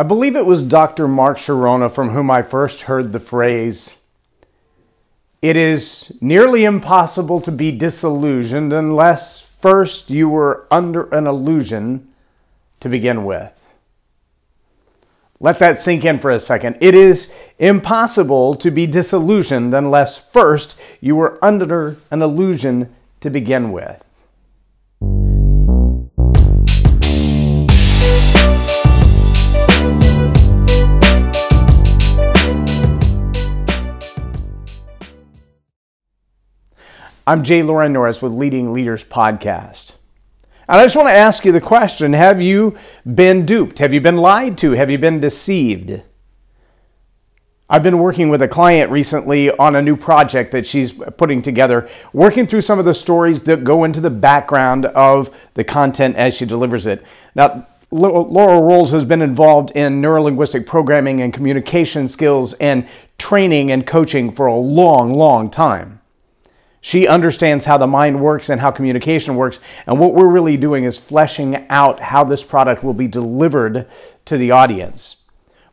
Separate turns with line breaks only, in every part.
I believe it was Dr. Mark Chironna from whom I first heard the phrase, it is nearly impossible to be disillusioned unless first you were under an illusion to begin with. Let that sink in for a second. It is impossible to be disillusioned unless first you were under an illusion to begin with. I'm Jay Loren Norris with Leading Leaders Podcast. And I just want to ask you the question Have you been duped? Have you been lied to? Have you been deceived? I've been working with a client recently on a new project that she's putting together, working through some of the stories that go into the background of the content as she delivers it. Now, Laura Rolls has been involved in neurolinguistic programming and communication skills and training and coaching for a long, long time. She understands how the mind works and how communication works. And what we're really doing is fleshing out how this product will be delivered to the audience.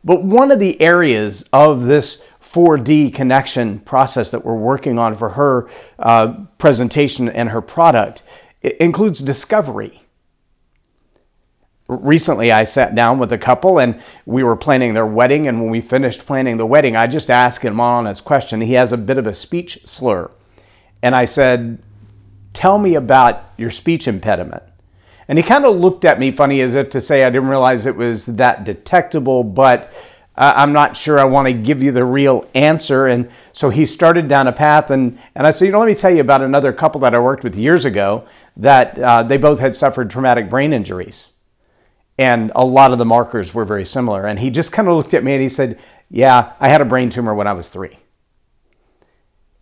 But one of the areas of this 4D connection process that we're working on for her uh, presentation and her product includes discovery. Recently, I sat down with a couple and we were planning their wedding. And when we finished planning the wedding, I just asked him on his question. He has a bit of a speech slur. And I said, Tell me about your speech impediment. And he kind of looked at me funny as if to say, I didn't realize it was that detectable, but uh, I'm not sure I want to give you the real answer. And so he started down a path. And, and I said, You know, let me tell you about another couple that I worked with years ago that uh, they both had suffered traumatic brain injuries. And a lot of the markers were very similar. And he just kind of looked at me and he said, Yeah, I had a brain tumor when I was three.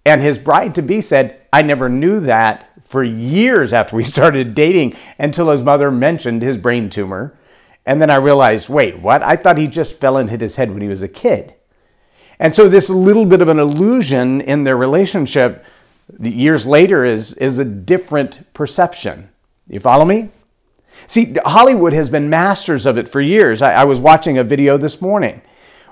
And his bride to be said, I never knew that for years after we started dating until his mother mentioned his brain tumor. And then I realized, wait, what? I thought he just fell and hit his head when he was a kid. And so this little bit of an illusion in their relationship years later is, is a different perception. You follow me? See, Hollywood has been masters of it for years. I, I was watching a video this morning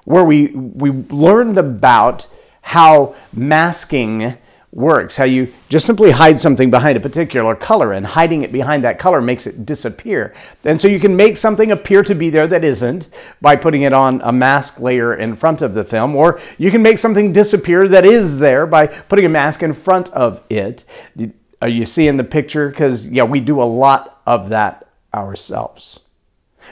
where we, we learned about how masking works, how you just simply hide something behind a particular color, and hiding it behind that color makes it disappear. And so you can make something appear to be there that isn't by putting it on a mask layer in front of the film, or you can make something disappear that is there by putting a mask in front of it. Are you uh, seeing the picture? Because, yeah, we do a lot of that ourselves.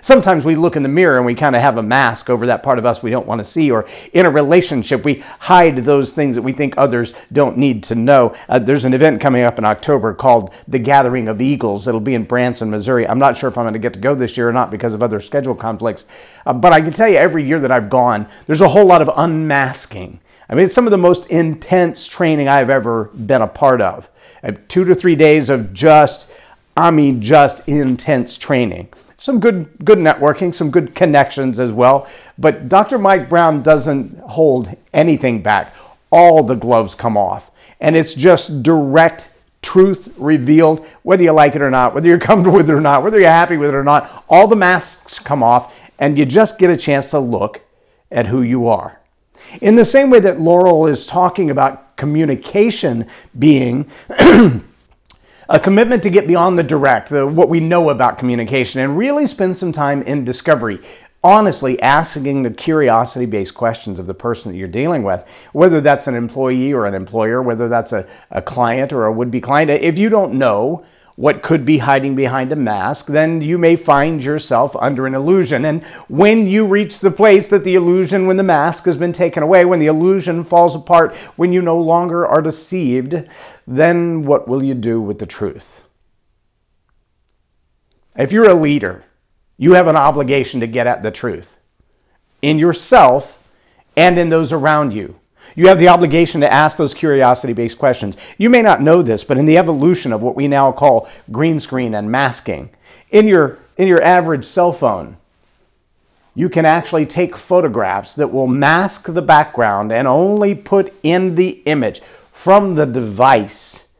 Sometimes we look in the mirror and we kind of have a mask over that part of us we don't want to see, or in a relationship, we hide those things that we think others don't need to know. Uh, there's an event coming up in October called The Gathering of Eagles. It'll be in Branson, Missouri. I'm not sure if I'm going to get to go this year or not because of other schedule conflicts, uh, but I can tell you every year that I've gone, there's a whole lot of unmasking. I mean, it's some of the most intense training I've ever been a part of. Uh, two to three days of just, I mean, just intense training some good good networking, some good connections as well. But Dr. Mike Brown doesn't hold anything back. All the gloves come off, and it's just direct truth revealed, whether you like it or not, whether you're comfortable with it or not, whether you're happy with it or not. All the masks come off, and you just get a chance to look at who you are. In the same way that Laurel is talking about communication being a commitment to get beyond the direct, the, what we know about communication, and really spend some time in discovery. Honestly, asking the curiosity based questions of the person that you're dealing with, whether that's an employee or an employer, whether that's a, a client or a would be client, if you don't know, what could be hiding behind a mask, then you may find yourself under an illusion. And when you reach the place that the illusion, when the mask has been taken away, when the illusion falls apart, when you no longer are deceived, then what will you do with the truth? If you're a leader, you have an obligation to get at the truth in yourself and in those around you. You have the obligation to ask those curiosity based questions. You may not know this, but in the evolution of what we now call green screen and masking, in your, in your average cell phone, you can actually take photographs that will mask the background and only put in the image from the device.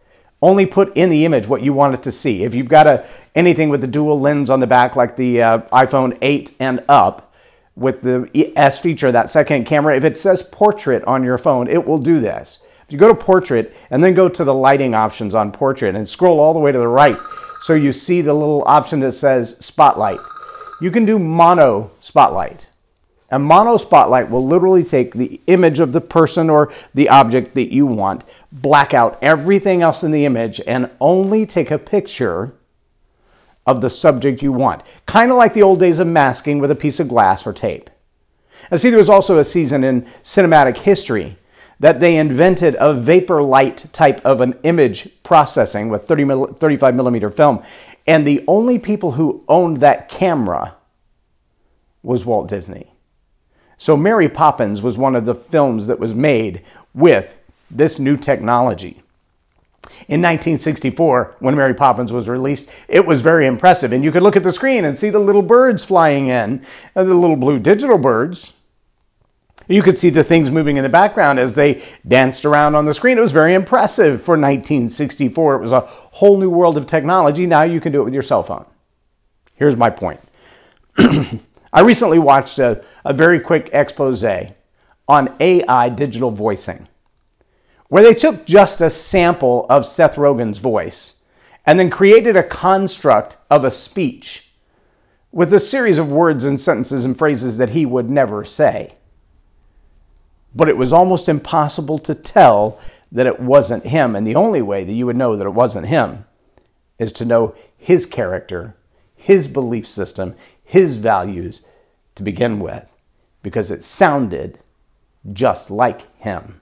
Only put in the image what you want it to see. If you've got a, anything with the dual lens on the back, like the uh, iPhone 8 and up, with the S feature, that second camera, if it says portrait on your phone, it will do this. If you go to portrait and then go to the lighting options on portrait and scroll all the way to the right, so you see the little option that says spotlight. You can do mono spotlight. A mono spotlight will literally take the image of the person or the object that you want, black out everything else in the image, and only take a picture of the subject you want. Kind of like the old days of masking with a piece of glass or tape. And see, there was also a season in cinematic history that they invented a vapor light type of an image processing with 30 35 millimeter film. And the only people who owned that camera was Walt Disney. So Mary Poppins was one of the films that was made with this new technology. In 1964, when Mary Poppins was released, it was very impressive. And you could look at the screen and see the little birds flying in, uh, the little blue digital birds. You could see the things moving in the background as they danced around on the screen. It was very impressive for 1964. It was a whole new world of technology. Now you can do it with your cell phone. Here's my point. I recently watched a, a very quick expose on AI digital voicing where they took just a sample of Seth Rogen's voice and then created a construct of a speech with a series of words and sentences and phrases that he would never say. But it was almost impossible to tell that it wasn't him. And the only way that you would know that it wasn't him is to know his character, his belief system, his values to begin with, because it sounded just like him.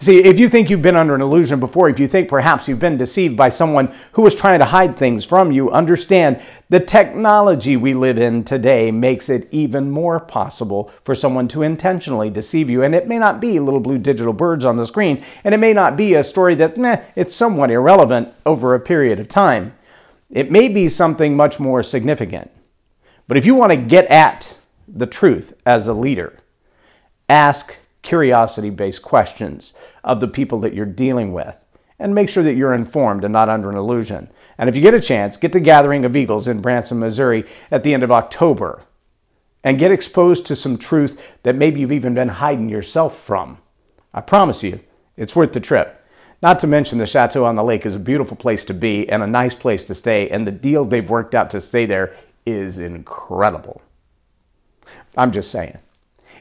See, if you think you've been under an illusion before, if you think perhaps you've been deceived by someone who was trying to hide things from you, understand the technology we live in today makes it even more possible for someone to intentionally deceive you. And it may not be little blue digital birds on the screen, and it may not be a story that, meh, it's somewhat irrelevant over a period of time. It may be something much more significant. But if you want to get at the truth as a leader, ask curiosity based questions of the people that you're dealing with and make sure that you're informed and not under an illusion. And if you get a chance, get to Gathering of Eagles in Branson, Missouri at the end of October and get exposed to some truth that maybe you've even been hiding yourself from. I promise you, it's worth the trip. Not to mention the Chateau on the Lake is a beautiful place to be and a nice place to stay, and the deal they've worked out to stay there is incredible. I'm just saying.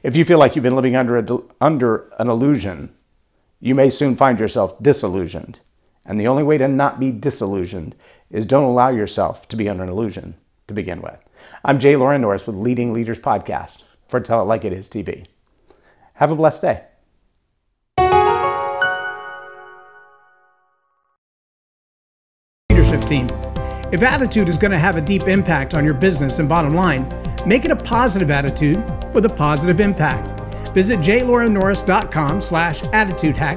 If you feel like you've been living under, a, under an illusion, you may soon find yourself disillusioned. And the only way to not be disillusioned is don't allow yourself to be under an illusion to begin with. I'm Jay Loren Norris with Leading Leaders Podcast for Tell It Like It Is TV. Have a blessed day.
Leadership team. If attitude is going to have a deep impact on your business and bottom line, make it a positive attitude with a positive impact. Visit jlorennorris.com slash attitude hack